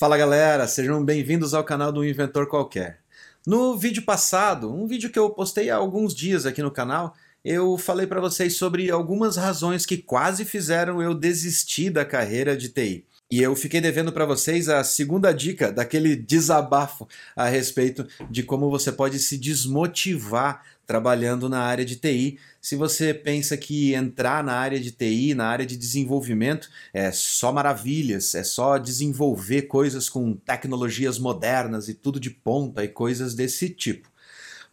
Fala galera, sejam bem-vindos ao canal do Inventor Qualquer. No vídeo passado, um vídeo que eu postei há alguns dias aqui no canal, eu falei para vocês sobre algumas razões que quase fizeram eu desistir da carreira de TI. E eu fiquei devendo para vocês a segunda dica daquele desabafo a respeito de como você pode se desmotivar trabalhando na área de TI. Se você pensa que entrar na área de TI, na área de desenvolvimento, é só maravilhas, é só desenvolver coisas com tecnologias modernas e tudo de ponta e coisas desse tipo.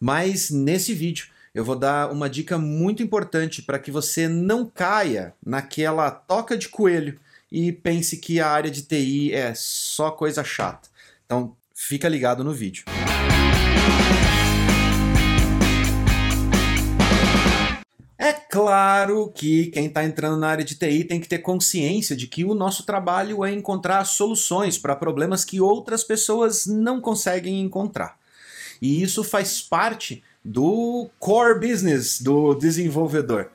Mas nesse vídeo eu vou dar uma dica muito importante para que você não caia naquela toca de coelho e pense que a área de TI é só coisa chata. Então, fica ligado no vídeo. É claro que quem está entrando na área de TI tem que ter consciência de que o nosso trabalho é encontrar soluções para problemas que outras pessoas não conseguem encontrar. E isso faz parte do core business do desenvolvedor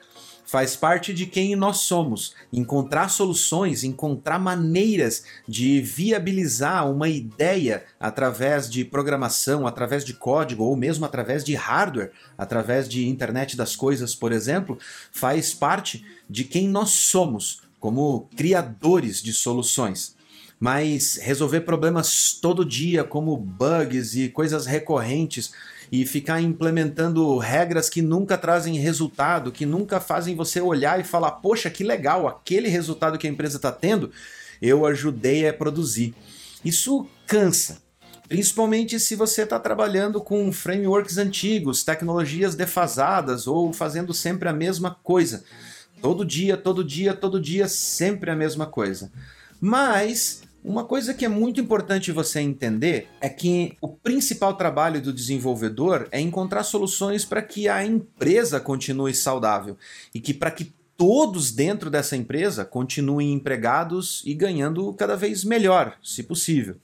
faz parte de quem nós somos. Encontrar soluções, encontrar maneiras de viabilizar uma ideia através de programação, através de código ou mesmo através de hardware, através de internet das coisas, por exemplo, faz parte de quem nós somos como criadores de soluções mas resolver problemas todo dia, como bugs e coisas recorrentes, e ficar implementando regras que nunca trazem resultado, que nunca fazem você olhar e falar: poxa, que legal, aquele resultado que a empresa está tendo, eu ajudei a produzir. Isso cansa. Principalmente se você está trabalhando com frameworks antigos, tecnologias defasadas ou fazendo sempre a mesma coisa. Todo dia, todo dia, todo dia, sempre a mesma coisa. Mas uma coisa que é muito importante você entender é que o principal trabalho do desenvolvedor é encontrar soluções para que a empresa continue saudável e que para que todos dentro dessa empresa continuem empregados e ganhando cada vez melhor, se possível.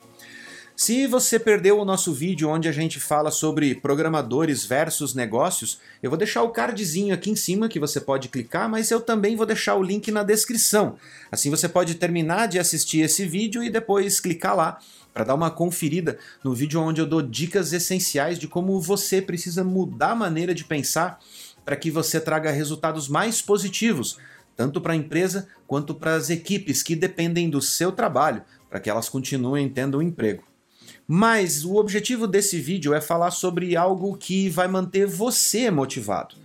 Se você perdeu o nosso vídeo onde a gente fala sobre programadores versus negócios, eu vou deixar o cardzinho aqui em cima que você pode clicar, mas eu também vou deixar o link na descrição. Assim você pode terminar de assistir esse vídeo e depois clicar lá para dar uma conferida no vídeo onde eu dou dicas essenciais de como você precisa mudar a maneira de pensar para que você traga resultados mais positivos, tanto para a empresa quanto para as equipes que dependem do seu trabalho, para que elas continuem tendo um emprego. Mas o objetivo desse vídeo é falar sobre algo que vai manter você motivado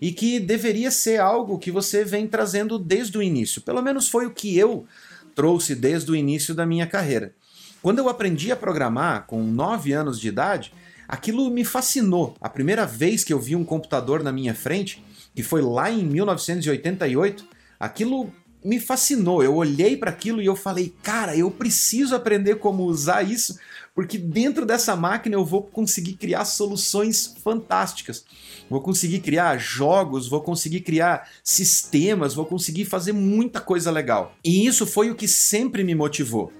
e que deveria ser algo que você vem trazendo desde o início. Pelo menos foi o que eu trouxe desde o início da minha carreira. Quando eu aprendi a programar com 9 anos de idade, aquilo me fascinou. A primeira vez que eu vi um computador na minha frente, que foi lá em 1988, aquilo me fascinou. Eu olhei para aquilo e eu falei, cara, eu preciso aprender como usar isso, porque dentro dessa máquina eu vou conseguir criar soluções fantásticas. Vou conseguir criar jogos, vou conseguir criar sistemas, vou conseguir fazer muita coisa legal. E isso foi o que sempre me motivou.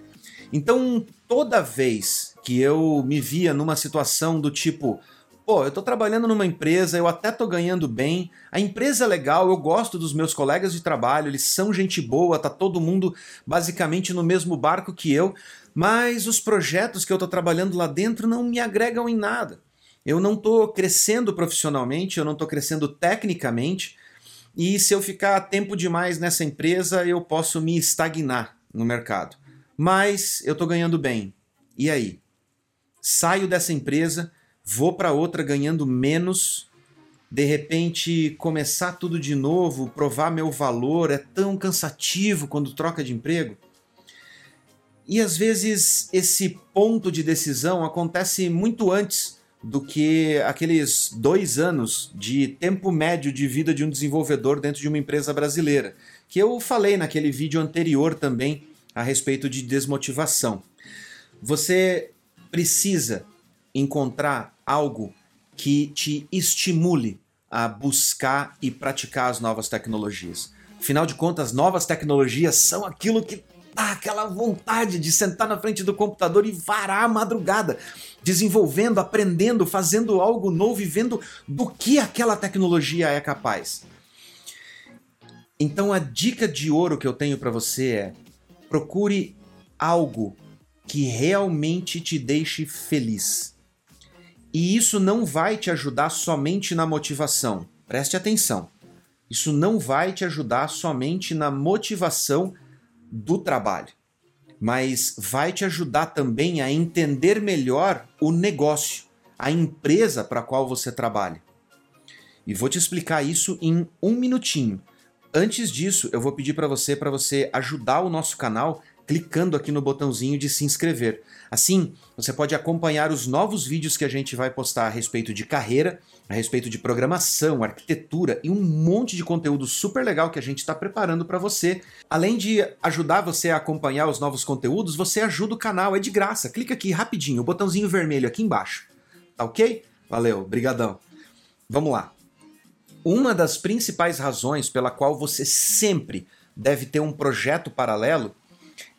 Então, toda vez que eu me via numa situação do tipo, pô, eu tô trabalhando numa empresa, eu até tô ganhando bem, a empresa é legal, eu gosto dos meus colegas de trabalho, eles são gente boa, tá todo mundo basicamente no mesmo barco que eu, mas os projetos que eu tô trabalhando lá dentro não me agregam em nada. Eu não tô crescendo profissionalmente, eu não tô crescendo tecnicamente, e se eu ficar tempo demais nessa empresa, eu posso me estagnar no mercado. Mas eu tô ganhando bem. E aí? Saio dessa empresa, vou para outra ganhando menos, de repente começar tudo de novo, provar meu valor, é tão cansativo quando troca de emprego. E às vezes esse ponto de decisão acontece muito antes do que aqueles dois anos de tempo médio de vida de um desenvolvedor dentro de uma empresa brasileira, que eu falei naquele vídeo anterior também a respeito de desmotivação. Você precisa encontrar algo que te estimule a buscar e praticar as novas tecnologias. Afinal de contas, novas tecnologias são aquilo que dá aquela vontade de sentar na frente do computador e varar a madrugada, desenvolvendo, aprendendo, fazendo algo novo e vendo do que aquela tecnologia é capaz. Então a dica de ouro que eu tenho para você é: procure algo que realmente te deixe feliz. E isso não vai te ajudar somente na motivação. Preste atenção. Isso não vai te ajudar somente na motivação do trabalho, mas vai te ajudar também a entender melhor o negócio, a empresa para a qual você trabalha. E vou te explicar isso em um minutinho. Antes disso, eu vou pedir para você para você ajudar o nosso canal clicando aqui no botãozinho de se inscrever. Assim, você pode acompanhar os novos vídeos que a gente vai postar a respeito de carreira, a respeito de programação, arquitetura e um monte de conteúdo super legal que a gente está preparando para você. Além de ajudar você a acompanhar os novos conteúdos, você ajuda o canal, é de graça. Clica aqui rapidinho, o botãozinho vermelho aqui embaixo. Tá ok? Valeu, brigadão. Vamos lá. Uma das principais razões pela qual você sempre deve ter um projeto paralelo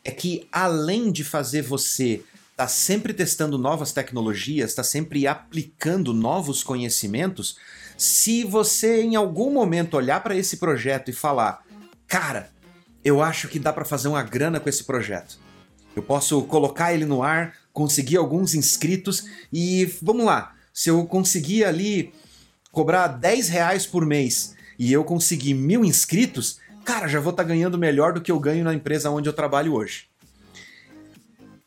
é que além de fazer você estar tá sempre testando novas tecnologias, estar tá sempre aplicando novos conhecimentos, se você em algum momento olhar para esse projeto e falar, cara, eu acho que dá para fazer uma grana com esse projeto. Eu posso colocar ele no ar, conseguir alguns inscritos e vamos lá, se eu conseguir ali cobrar 10 reais por mês e eu conseguir mil inscritos, cara, já vou estar tá ganhando melhor do que eu ganho na empresa onde eu trabalho hoje.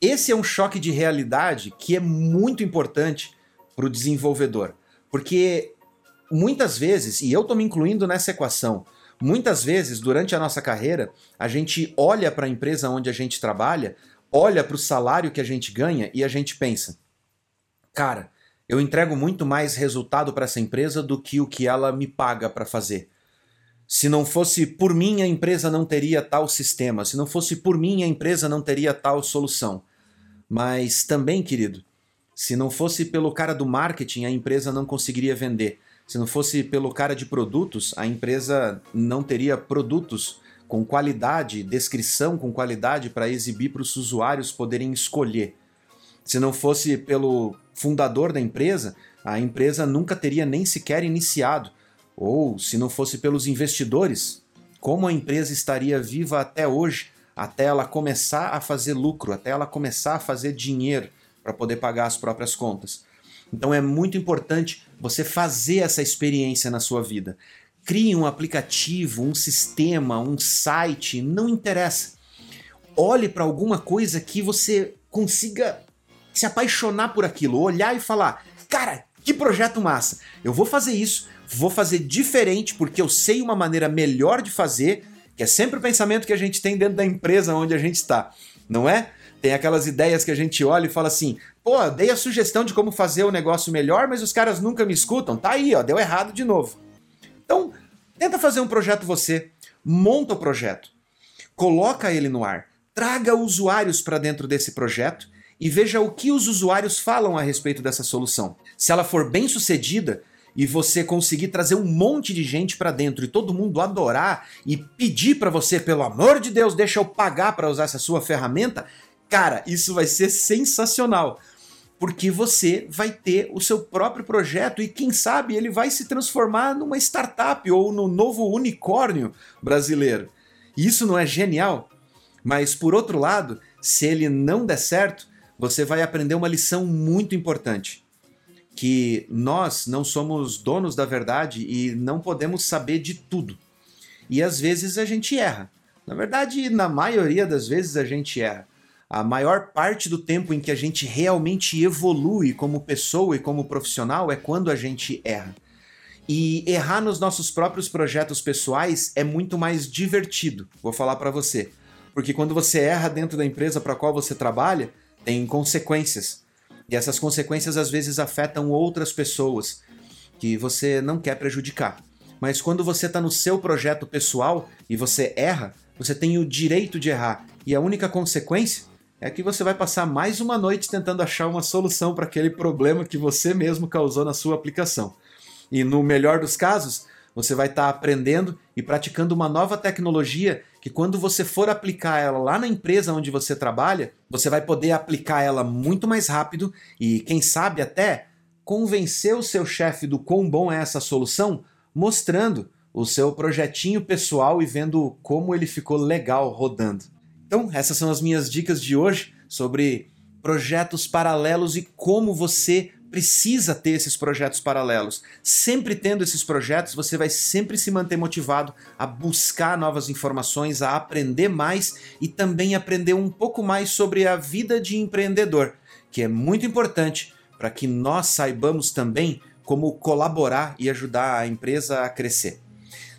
Esse é um choque de realidade que é muito importante para o desenvolvedor, porque muitas vezes, e eu estou me incluindo nessa equação, muitas vezes durante a nossa carreira, a gente olha para a empresa onde a gente trabalha, olha para o salário que a gente ganha e a gente pensa, cara, eu entrego muito mais resultado para essa empresa do que o que ela me paga para fazer. Se não fosse por mim, a empresa não teria tal sistema. Se não fosse por mim, a empresa não teria tal solução. Mas também, querido, se não fosse pelo cara do marketing, a empresa não conseguiria vender. Se não fosse pelo cara de produtos, a empresa não teria produtos com qualidade, descrição com qualidade para exibir para os usuários poderem escolher. Se não fosse pelo fundador da empresa, a empresa nunca teria nem sequer iniciado ou, se não fosse pelos investidores, como a empresa estaria viva até hoje, até ela começar a fazer lucro, até ela começar a fazer dinheiro para poder pagar as próprias contas. Então é muito importante você fazer essa experiência na sua vida. Crie um aplicativo, um sistema, um site, não interessa. Olhe para alguma coisa que você consiga se apaixonar por aquilo, olhar e falar: cara, que projeto massa! Eu vou fazer isso, vou fazer diferente porque eu sei uma maneira melhor de fazer, que é sempre o pensamento que a gente tem dentro da empresa onde a gente está, não é? Tem aquelas ideias que a gente olha e fala assim: pô, dei a sugestão de como fazer o negócio melhor, mas os caras nunca me escutam. Tá aí, ó, deu errado de novo. Então, tenta fazer um projeto você, monta o projeto, coloca ele no ar, traga usuários para dentro desse projeto e veja o que os usuários falam a respeito dessa solução. Se ela for bem sucedida, e você conseguir trazer um monte de gente para dentro e todo mundo adorar e pedir para você, pelo amor de Deus, deixa eu pagar para usar essa sua ferramenta, cara, isso vai ser sensacional. Porque você vai ter o seu próprio projeto e quem sabe ele vai se transformar numa startup ou no novo unicórnio brasileiro. Isso não é genial? Mas por outro lado, se ele não der certo, você vai aprender uma lição muito importante que nós não somos donos da verdade e não podemos saber de tudo. E às vezes a gente erra. Na verdade, na maioria das vezes a gente erra. A maior parte do tempo em que a gente realmente evolui como pessoa e como profissional é quando a gente erra. E errar nos nossos próprios projetos pessoais é muito mais divertido, vou falar para você. Porque quando você erra dentro da empresa para qual você trabalha, tem consequências. E essas consequências às vezes afetam outras pessoas que você não quer prejudicar. Mas quando você está no seu projeto pessoal e você erra, você tem o direito de errar. E a única consequência é que você vai passar mais uma noite tentando achar uma solução para aquele problema que você mesmo causou na sua aplicação. E no melhor dos casos, você vai estar tá aprendendo e praticando uma nova tecnologia que quando você for aplicar ela lá na empresa onde você trabalha, você vai poder aplicar ela muito mais rápido e, quem sabe, até convencer o seu chefe do quão bom é essa solução, mostrando o seu projetinho pessoal e vendo como ele ficou legal rodando. Então, essas são as minhas dicas de hoje. sobre projetos paralelos e como você precisa ter esses projetos paralelos. Sempre tendo esses projetos, você vai sempre se manter motivado a buscar novas informações, a aprender mais e também aprender um pouco mais sobre a vida de empreendedor, que é muito importante para que nós saibamos também como colaborar e ajudar a empresa a crescer.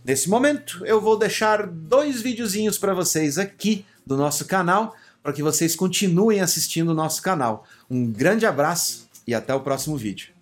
Nesse momento, eu vou deixar dois videozinhos para vocês aqui do nosso canal, para que vocês continuem assistindo o nosso canal. Um grande abraço e até o próximo vídeo.